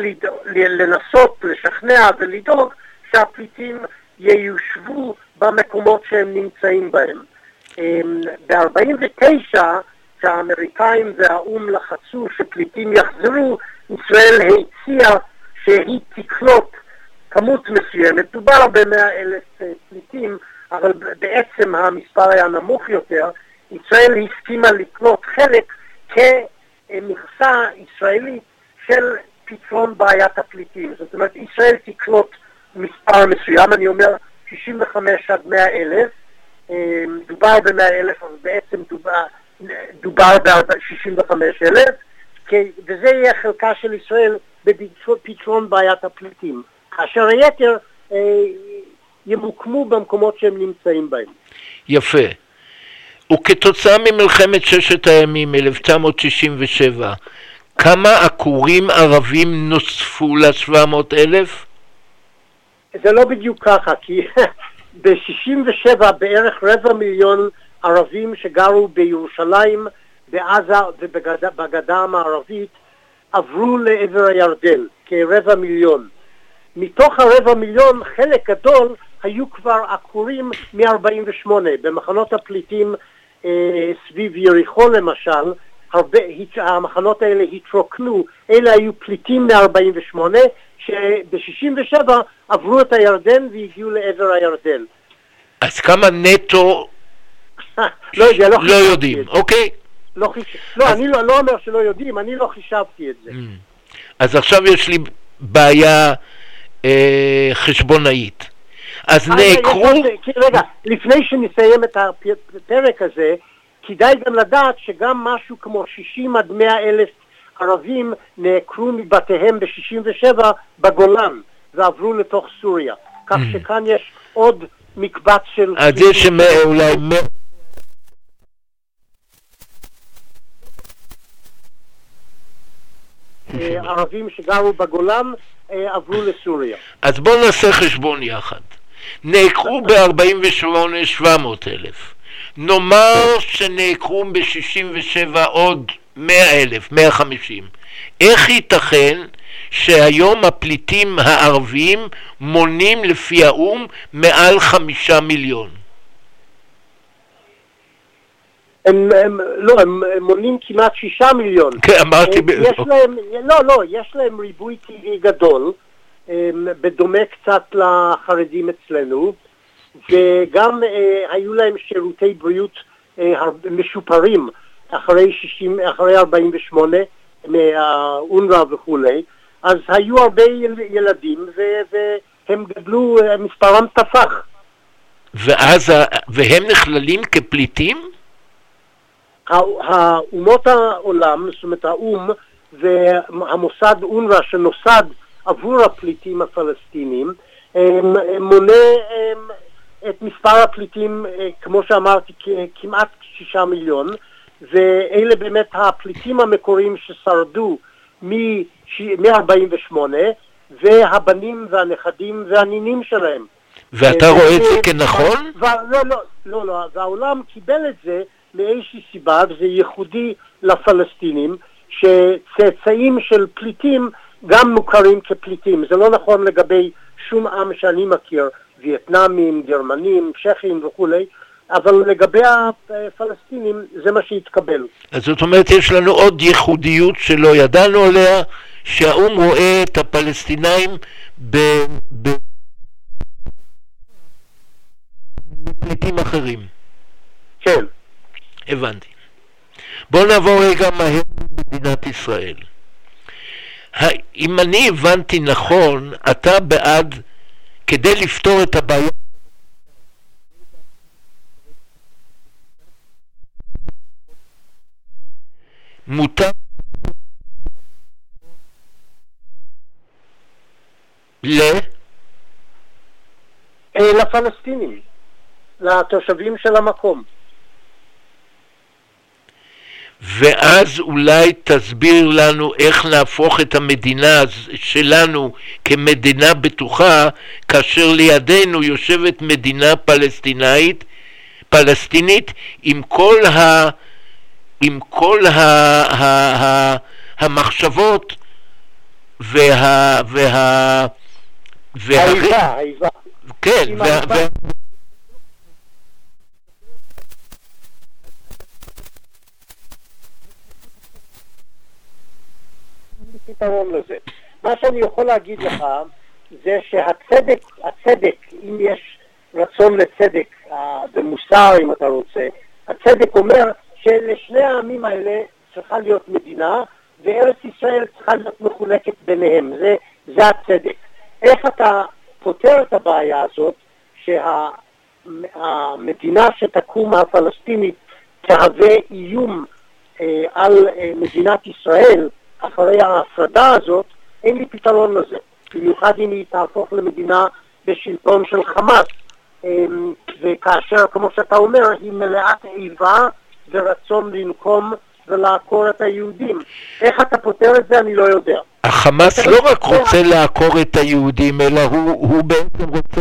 לנסות לשכנע ולדאוג שהפליטים ייושבו במקומות שהם נמצאים בהם. ב-49 כשהאמריקאים והאו"ם לחצו שפליטים יחזרו, ישראל הציעה שהיא תקלוט כמות מסוימת, דובר במאה אלף אה, פליטים, אבל בעצם המספר היה נמוך יותר, ישראל הסכימה לקלוט חלק כמכסה ישראלית של פתרון בעיית הפליטים. זאת אומרת, ישראל תקלוט מספר מסוים, אני אומר 65 עד 100 אלף, אה, דובר ב-100 אלף, אבל בעצם דובר, דובר ב-65 אלף, וזה יהיה חלקה של ישראל בפתרון בעיית הפליטים, כאשר היתר אה, ימוקמו במקומות שהם נמצאים בהם. יפה. וכתוצאה ממלחמת ששת הימים 1967, כמה עקורים ערבים נוספו ל-700 אלף? זה לא בדיוק ככה, כי [LAUGHS] ב-67 בערך רבע מיליון ערבים שגרו בירושלים, בעזה ובגדה המערבית עברו לעבר הירדן, כרבע מיליון. מתוך הרבע מיליון חלק גדול היו כבר עקורים מ-48 במחנות הפליטים אה, סביב יריחו למשל, הרבה, המחנות האלה התרוקנו, אלה היו פליטים מ-48 שב-67 עברו את הירדן והגיעו לעבר הירדן. אז כמה נטו [LAUGHS] לא יודע, לא לא יודעים. אוקיי? לא, חיש... לא, אני לא, לא אומר שלא יודעים, אני לא חישבתי את זה. אז עכשיו יש לי בעיה אה, חשבונאית. אז אה, נעקרו... רגע, לפני שנסיים את הפרק הזה, כדאי גם לדעת שגם משהו כמו 60 עד 100 אלף ערבים נעקרו מבתיהם ב-67 בגולן ועברו לתוך סוריה. כך שכאן יש עוד מקבץ של... אז יש מ- אולי... אה, ערבים שגרו בגולן אה, עברו לסוריה. אז בואו נעשה חשבון יחד. נעקרו ב-48 700 אלף. נאמר שנעקרו ב-67 עוד 100 אלף, 150. איך ייתכן שהיום הפליטים הערביים מונים לפי האו"ם מעל חמישה מיליון? הם, הם, לא, הם, הם מונים כמעט שישה מיליון. כן, אמרתי... ב- יש להם, לא, לא, יש להם ריבוי טבעי גדול, בדומה קצת לחרדים אצלנו, וגם אה, היו להם שירותי בריאות אה, משופרים אחרי 60, אחרי 48 מהאונר"א וכולי, אז היו הרבה יל- ילדים ו- והם גדלו, אה, מספרם תפח. ואז, והם נכללים כפליטים? הא- האומות העולם, זאת אומרת האו"ם והמוסד אונר"א שנוסד עבור הפליטים הפלסטינים, מונה את מספר הפליטים, אה, כמו שאמרתי, כמעט שישה מיליון, ואלה באמת הפליטים המקוריים ששרדו מ-48, והבנים והנכדים והנינים שלהם. ואתה אה, רואה את אה, זה כנכון? ו- לא, לא, לא, לא, והעולם קיבל את זה מאיזושהי סיבה, וזה ייחודי לפלסטינים, שצאצאים של פליטים גם מוכרים כפליטים. זה לא נכון לגבי שום עם שאני מכיר, וייטנאמים, גרמנים, צ'כים וכולי, אבל לגבי הפלסטינים זה מה שהתקבל. אז זאת אומרת, יש לנו עוד ייחודיות שלא ידענו עליה, שהאו"ם רואה את הפלסטינאים ב... ב... בפליטים אחרים. כן. הבנתי. בואו נעבור רגע מהר למדינת ישראל. אם אני הבנתי נכון, אתה בעד, כדי לפתור את הבעיה... מותר ל... אה, לפלסטינים, לתושבים של המקום. ואז אולי תסביר לנו איך נהפוך את המדינה שלנו כמדינה בטוחה, כאשר לידינו יושבת מדינה פלסטינאית, פלסטינית עם כל, ה, עם כל ה, ה, ה, המחשבות וה... וה וה... האיבה, האיבה. כן, וה. וה, פתרון לזה. מה שאני יכול להגיד לך זה שהצדק, הצדק, אם יש רצון לצדק אה, במוסר אם אתה רוצה, הצדק אומר שלשני העמים האלה צריכה להיות מדינה וארץ ישראל צריכה להיות מחולקת ביניהם, זה, זה הצדק. איך אתה פותר את הבעיה הזאת שהמדינה שתקום הפלסטינית תהווה איום אה, על אה, מדינת ישראל אחרי ההפרדה הזאת, אין לי פתרון לזה. במיוחד אם היא תהפוך למדינה בשלטון של חמאס. אמ, וכאשר, כמו שאתה אומר, היא מלאת איבה ורצון לנקום ולעקור את היהודים. איך אתה פותר את זה אני לא יודע. החמאס לא רק רוצה לעקור את היהודים, אלא הוא, הוא בעצם רוצה...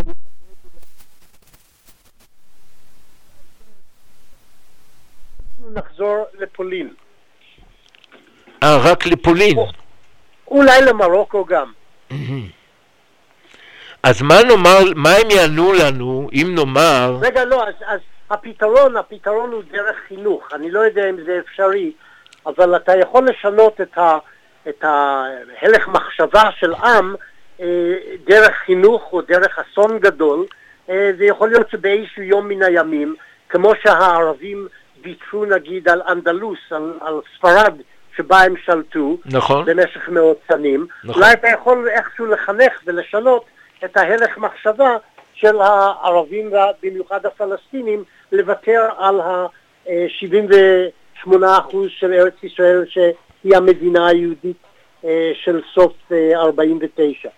נחזור לפולין. אה, רק לפולין. אולי למרוקו גם. אז מה נאמר, מה הם יענו לנו אם נאמר... רגע, לא, אז, אז הפתרון, הפתרון הוא דרך חינוך. אני לא יודע אם זה אפשרי, אבל אתה יכול לשנות את, ה, את ההלך מחשבה של עם אה, דרך חינוך או דרך אסון גדול, אה, ויכול להיות שבאיזשהו יום מן הימים, כמו שהערבים ויתרו נגיד על אנדלוס, על, על ספרד, שבה הם שלטו נכון. במשך מאות שנים, נכון. אולי אתה יכול איכשהו לחנך ולשנות את ההלך מחשבה של הערבים ובמיוחד הפלסטינים לוותר על ה-78% של ארץ ישראל שהיא המדינה היהודית אה, של סוף אה, 49.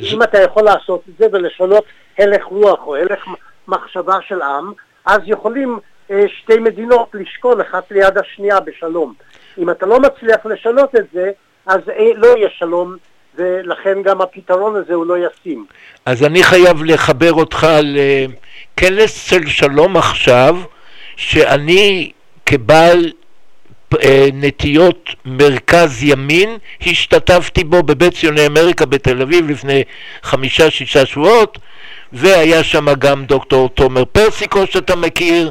אם אתה יכול לעשות את זה ולשנות הלך רוח או הלך מחשבה של עם, אז יכולים אה, שתי מדינות לשכון אחת ליד השנייה בשלום. אם אתה לא מצליח לשנות את זה, אז אה, לא יהיה שלום, ולכן גם הפתרון הזה הוא לא ישים. אז אני חייב לחבר אותך לכנס של שלום עכשיו, שאני כבעל אה, נטיות מרכז ימין השתתפתי בו בבית ציוני אמריקה בתל אביב לפני חמישה-שישה שבועות והיה שם גם דוקטור תומר פרסיקו שאתה מכיר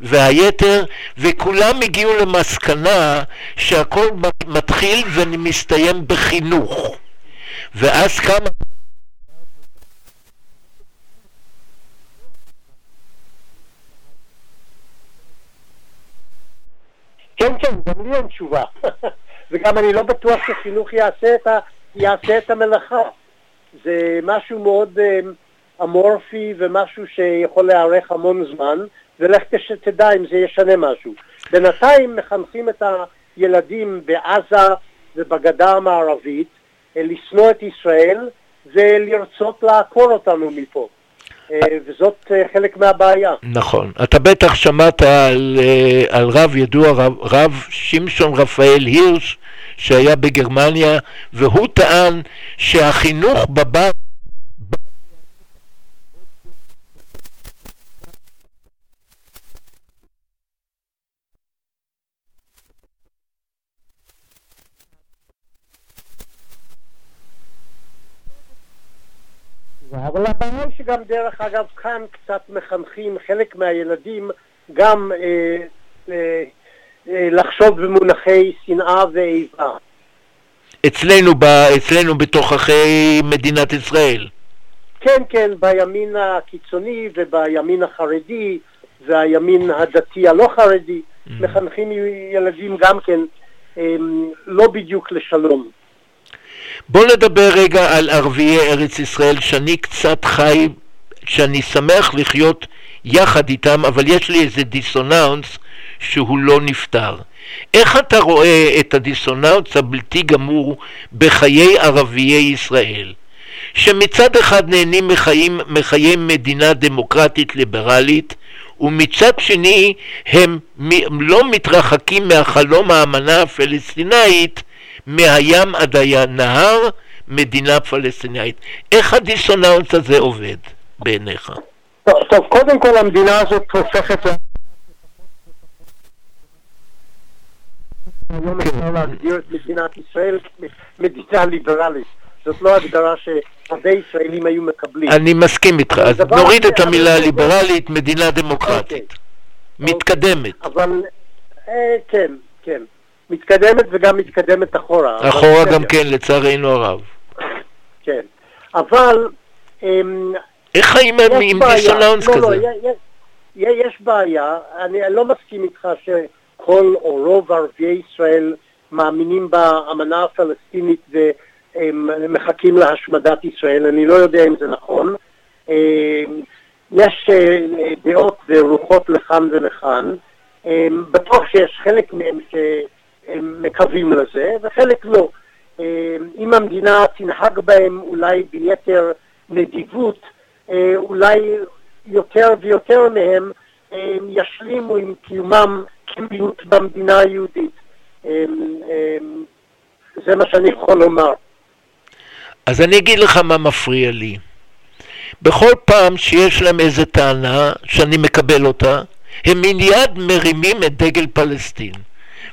והיתר וכולם הגיעו למסקנה שהכל מתחיל ומסתיים בחינוך ואז כמה כן, כן, גם לי אין תשובה. [LAUGHS] וגם אני לא בטוח שחינוך יעשה את, ה, יעשה את המלאכה. זה משהו מאוד אה, אמורפי ומשהו שיכול להיערך המון זמן, ולך תדע אם זה ישנה משהו. בינתיים מחנכים את הילדים בעזה ובגדה המערבית אה, לשנוא את ישראל ולרצות לעקור אותנו מפה. אה, וזאת אה, חלק מהבעיה. נכון. אתה בטח שמעת על, על רב ידוע, רב, רב שמשון רפאל הירש, שהיה בגרמניה, והוא טען שהחינוך בבית... אבל הבעיה היא שגם דרך אגב כאן קצת מחנכים חלק מהילדים גם אה, אה, אה, לחשוב במונחי שנאה ואיבה. אצלנו, ב, אצלנו בתוככי מדינת ישראל. כן, כן, בימין הקיצוני ובימין החרדי והימין הדתי הלא חרדי מחנכים ילדים גם כן לא בדיוק לשלום. בוא נדבר רגע על ערביי ארץ ישראל, שאני קצת חי, שאני שמח לחיות יחד איתם, אבל יש לי איזה דיסוננס שהוא לא נפתר. איך אתה רואה את הדיסוננס הבלתי גמור בחיי ערביי ישראל? שמצד אחד נהנים מחיים, מחיי מדינה דמוקרטית ליברלית, ומצד שני הם לא מתרחקים מהחלום האמנה הפלסטינאית מהים עד הנהר, מדינה פלסטינאית. איך הדיסוננס הזה עובד בעיניך? טוב, טוב, קודם כל המדינה הזאת הופכת... היום אפשר להגדיר את מדינת ישראל מדינה ליברלית. זאת לא הגדרה שהרבה ישראלים היו מקבלים. אני מסכים איתך, אז נוריד את המילה ליברלית, מדינה דמוקרטית. מתקדמת. אבל, אה, כן, כן. מתקדמת וגם מתקדמת אחורה. אחורה. גם כן, לצערנו הרב. כן. אבל... אמ, איך חיים עם. דיסוננס לא, לא, כזה? י- י- יש בעיה. אני לא מסכים איתך שכל או רוב ערביי ישראל מאמינים באמנה הפלסטינית ומחכים להשמדת ישראל. אני לא יודע אם זה נכון. אמ, יש אה, דעות ורוחות לכאן ולכאן. אמ, בטוח שיש חלק מהם שהם מקווים לזה, וחלק לא. אמ, אם המדינה תנהג בהם אולי ביתר נדיבות, אה, אולי יותר ויותר מהם אה, ישלימו עם קיומם כמיעוט במדינה היהודית. אה, אה, זה מה שאני יכול לומר. אז אני אגיד לך מה מפריע לי. בכל פעם שיש להם איזו טענה, שאני מקבל אותה, הם מיד מרימים את דגל פלסטין.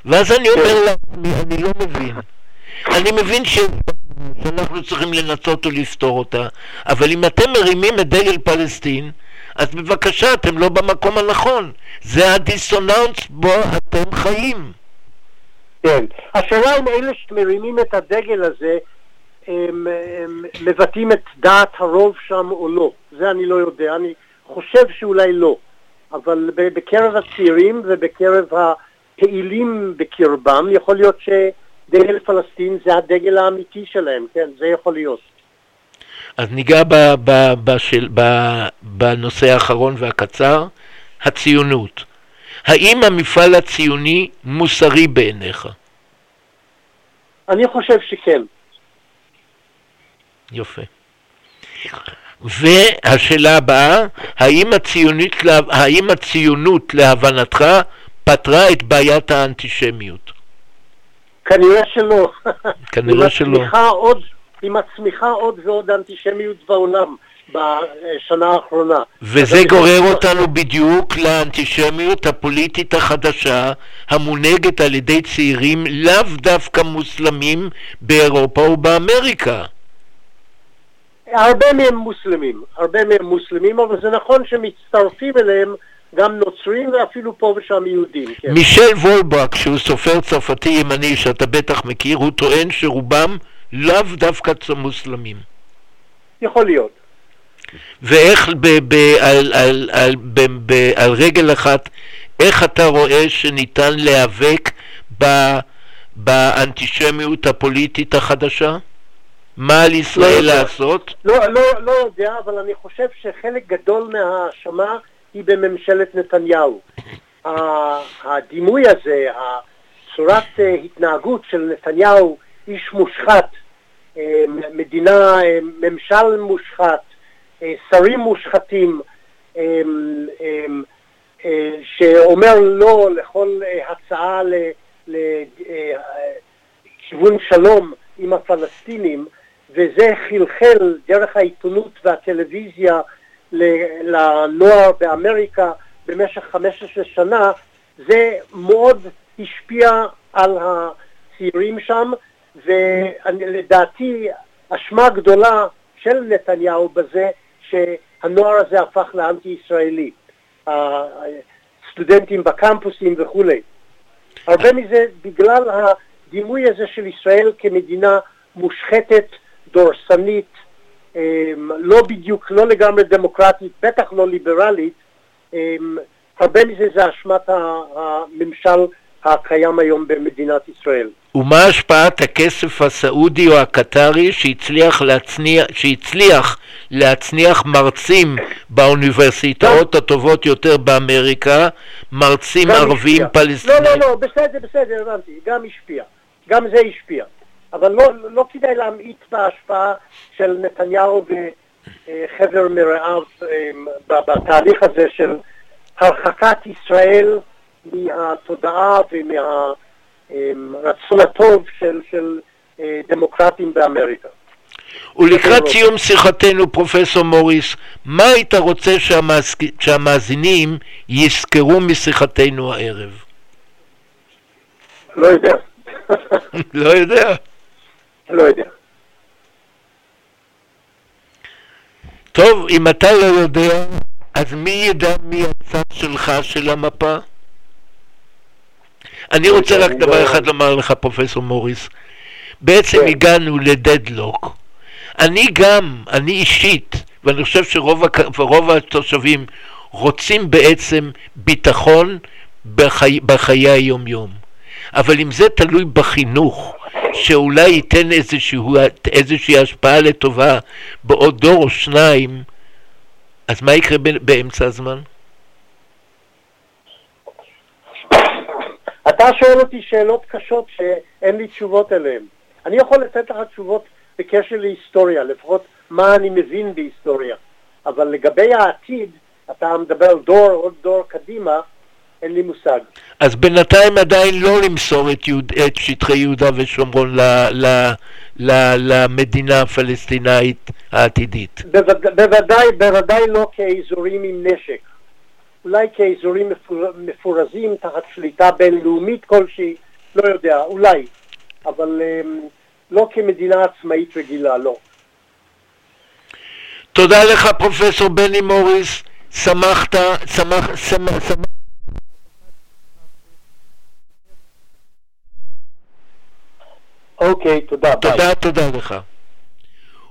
ואז אני אומר לעצמי, אני לא מבין. אני מבין ש... שאנחנו צריכים לנסות ולפתור אותה, אבל אם אתם מרימים את דגל פלסטין, אז בבקשה, אתם לא במקום הנכון. זה הדיסוננס בו אתם חיים. כן. השאלה אם אלה שמרימים את הדגל הזה, הם, הם מבטאים את דעת הרוב שם או לא. זה אני לא יודע. אני חושב שאולי לא. אבל בקרב הצעירים ובקרב הפעילים בקרבם, יכול להיות שדגל פלסטין זה הדגל האמיתי שלהם. כן, זה יכול להיות. אז ניגע ב, ב, בשל, ב, בנושא האחרון והקצר, הציונות. האם המפעל הציוני מוסרי בעיניך? אני חושב שכן. יפה. והשאלה הבאה, האם, הציונית, לה- האם הציונות להבנתך פתרה את בעיית האנטישמיות? כנראה שלא. כנראה שלא. עוד, עם הצמיחה עוד ועוד אנטישמיות בעולם בשנה האחרונה. וזה גורר אותנו בדיוק לאנטישמיות הפוליטית החדשה המונהגת על ידי צעירים לאו דווקא מוסלמים באירופה ובאמריקה. הרבה מהם מוסלמים, הרבה מהם מוסלמים, אבל זה נכון שמצטרפים אליהם גם נוצרים ואפילו פה ושם יהודים. כן. מישל וולבק, שהוא סופר צרפתי ימני שאתה בטח מכיר, הוא טוען שרובם לאו דווקא מוסלמים. יכול להיות. ואיך ב, ב, על, על, על, ב, ב, על רגל אחת, איך אתה רואה שניתן להיאבק ב, באנטישמיות הפוליטית החדשה? מה על ישראל יודע. לעשות? לא, לא, לא יודע, אבל אני חושב שחלק גדול מההאשמה היא בממשלת נתניהו. הדימוי הזה, הצורת אה, התנהגות של נתניהו, איש מושחת, אה, מדינה, אה, ממשל מושחת, שרים מושחתים, שאומר לא לכל הצעה לכיוון שלום עם הפלסטינים, וזה חלחל דרך העיתונות והטלוויזיה לנוער באמריקה במשך 15 שנה, זה מאוד השפיע על הצעירים שם, ולדעתי אשמה גדולה של נתניהו בזה שהנוער הזה הפך לאנטי-ישראלי. הסטודנטים בקמפוסים וכולי. הרבה מזה בגלל הדימוי הזה של ישראל כמדינה מושחתת, דורסנית, לא בדיוק, לא לגמרי דמוקרטית, בטח לא ליברלית, אמ, הרבה מזה זה אשמת הממשל הקיים היום במדינת ישראל. ומה השפעת הכסף הסעודי או הקטרי שהצליח להצניח, שהצליח להצניח מרצים באוניברסיטאות הטובות יותר באמריקה, מרצים ערבים השפיע. פלסטינאים? לא, לא, לא, בסדר, בסדר, הבנתי, גם השפיע. גם זה השפיע. אבל לא, לא כדאי להמעיט בהשפעה של נתניהו וחבר מרעיו אה, בתהליך הזה של הרחקת ישראל מהתודעה ומהרצון הטוב של, של אה, דמוקרטים באמריקה. ולקראת סיום שיחתנו, פרופסור מוריס, מה היית רוצה שהמאזק... שהמאזינים יזכרו משיחתנו הערב? לא יודע. [LAUGHS] לא יודע. לא יודע. טוב, אם אתה לא יודע, אז מי ידע מי הצד שלך של המפה? אני רוצה רק אני דבר לא- אחד לומר לך, פרופסור מוריס. בעצם כן. הגענו לדדלוק. אני גם, אני אישית, ואני חושב שרוב התושבים רוצים בעצם ביטחון בחי, בחיי היום-יום. אבל אם זה תלוי בחינוך, שאולי ייתן איזשהו, איזושהי השפעה לטובה בעוד דור או שניים, אז מה יקרה ב- באמצע הזמן? אתה שואל אותי שאלות קשות שאין לי תשובות אליהן. אני יכול לתת לך תשובות בקשר להיסטוריה, לפחות מה אני מבין בהיסטוריה. אבל לגבי העתיד, אתה מדבר דור, עוד דור קדימה, אין לי מושג. אז בינתיים עדיין לא למסור את, יהוד, את שטחי יהודה ושומרון ל, ל, ל, למדינה הפלסטינאית העתידית. בווד, בוודאי, בוודאי לא כאזורים עם נשק. אולי כאזורים מפור, מפורזים תחת שליטה בינלאומית כלשהי, לא יודע, אולי. אבל um, לא כמדינה עצמאית רגילה, לא. תודה לך פרופסור בני מוריס, שמחת, שמח, שמח, שמח. אוקיי, תודה, ביי. תודה, תודה לך.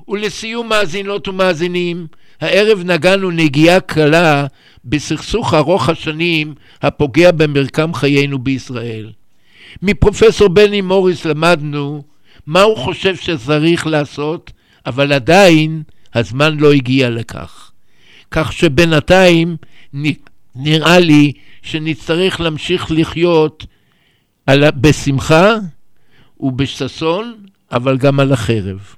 ולסיום מאזינות ומאזינים, הערב נגענו נגיעה קלה בסכסוך ארוך השנים הפוגע במרקם חיינו בישראל. מפרופסור בני מוריס למדנו מה הוא חושב שצריך לעשות, אבל עדיין הזמן לא הגיע לכך. כך שבינתיים נראה לי שנצטרך להמשיך לחיות על, בשמחה ובששון, אבל גם על החרב.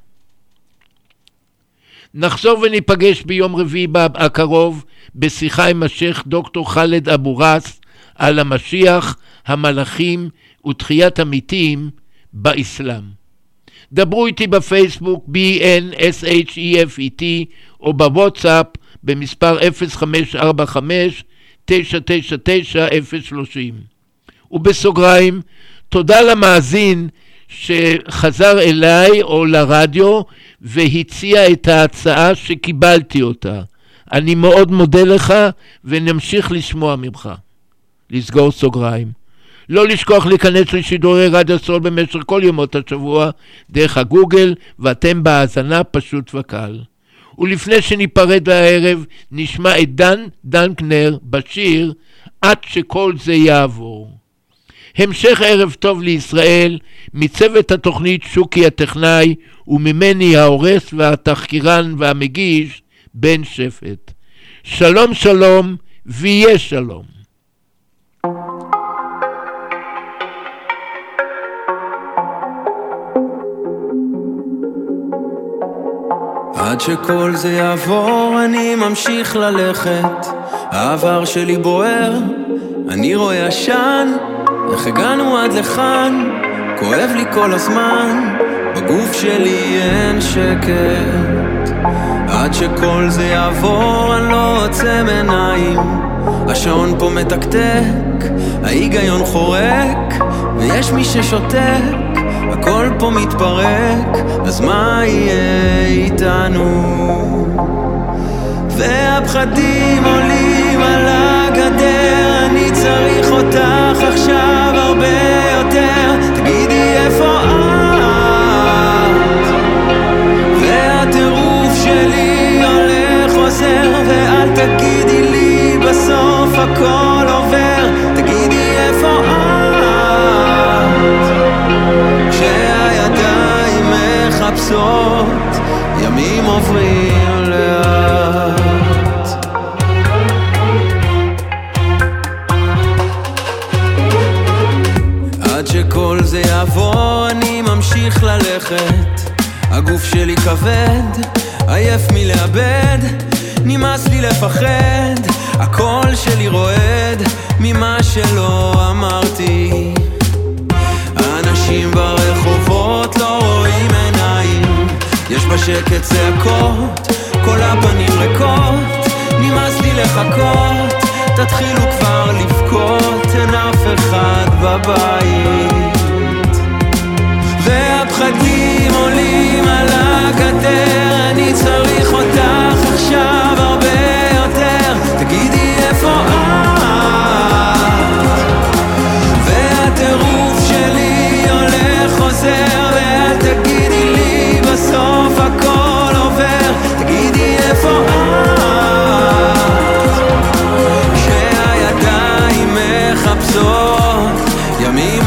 נחזור וניפגש ביום רביעי הקרוב בשיחה עם השייח' דוקטור ח'אלד אבו ראס על המשיח, המלאכים ותחיית המתים באסלאם. דברו איתי בפייסבוק BNSHEFET או בוואטסאפ במספר 0545-999-030. ובסוגריים, תודה למאזין שחזר אליי או לרדיו והציע את ההצעה שקיבלתי אותה. אני מאוד מודה לך ונמשיך לשמוע ממך. לסגור סוגריים. לא לשכוח להיכנס לשידורי רדיו סול במשך כל ימות השבוע דרך הגוגל ואתם בהאזנה פשוט וקל. ולפני שניפרד הערב נשמע את דן דנקנר בשיר עד שכל זה יעבור. המשך ערב טוב לישראל, מצוות התוכנית שוקי הטכנאי וממני ההורס והתחקירן והמגיש בן שפט. שלום שלום ויהיה שלום. עד שכל זה יעבור אני ממשיך ללכת העבר שלי בוער, אני רואה עשן איך הגענו עד לכאן, כואב לי כל הזמן בגוף שלי אין שקט. עד שכל זה יעבור אני לא עוצם עיניים. השעון פה מתקתק, ההיגיון חורק ויש מי ששותק הכל פה מתפרק, אז מה יהיה איתנו? והפחדים עולים על הגדר, צריך אותך עכשיו הרבה יותר. תגידי איפה את? והטירוף שלי הולך חוזר, ואל תגידי לי בסוף הכל עובר. תגידי איפה את? כשהידיים מחפשות, ימים עוברים לאט. יעבור, אני ממשיך ללכת. הגוף שלי כבד, עייף מלאבד נמאס לי לפחד. הקול שלי רועד ממה שלא אמרתי. האנשים ברחובות לא רואים עיניים. יש בשקט צעקות, כל הפנים ריקות. נמאס לי לחכות, תתחילו כבר לבכות, אין אף אחד בבית והפחדים עולים על הגדר, אני צריך אותך עכשיו הרבה יותר, תגידי איפה את? והטירוף שלי הולך חוזר, ואל תגידי לי בסוף הכל עובר, תגידי איפה את? כשהידיים מחפשות, ימים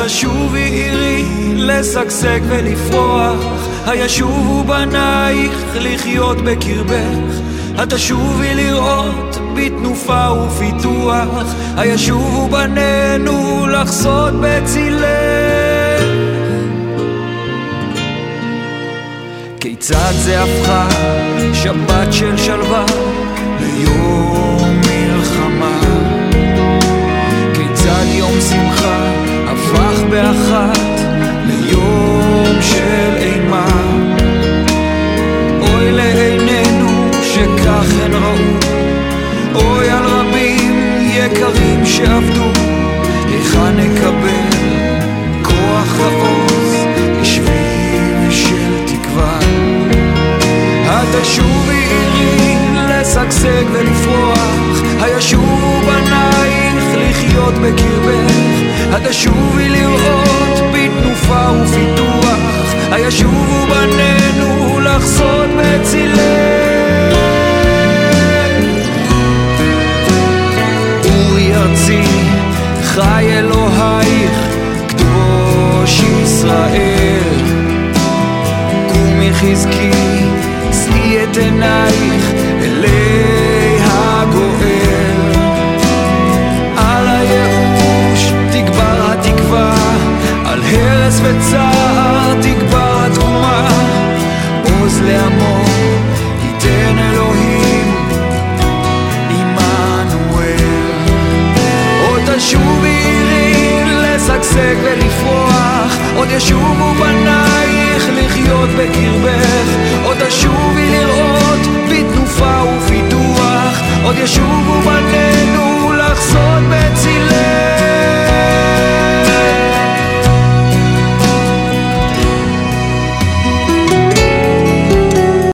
התשובי עירי לשגשג ולפרוח, הישובו בנייך לחיות בקרבך, התשובי לראות בתנופה ופיתוח, הישובו בנינו לחסות בצילך. כיצד זה הפכה? שבת של שלווה באחת ליום של אימה? אוי לעינינו שכך הן ראו, אוי על רבים יקרים שאבדו, היכן נקבל כוח ועוז לשביב של תקווה? התשובי עירי לשגשג ולפרוח, הישובו בנייך לחיות בקרבך, התשובי לראות בתנופה ופיתוח, הישובו בנינו לחסות בצילך. אורי ארצי, חי אלוהיך, קדוש ישראל. קומי חזקי, שאי את עינייך הרס וצער תקבע תקומה, עוז לעמו ייתן אלוהים. עמנואל. עוד תשוב עירי לשגשג ולפרוח, עוד ישובו בנייך לחיות בקרבך, עוד תשובי לראות בתנופה ופיתוח, עוד ישובו בנינו לחסות בצילה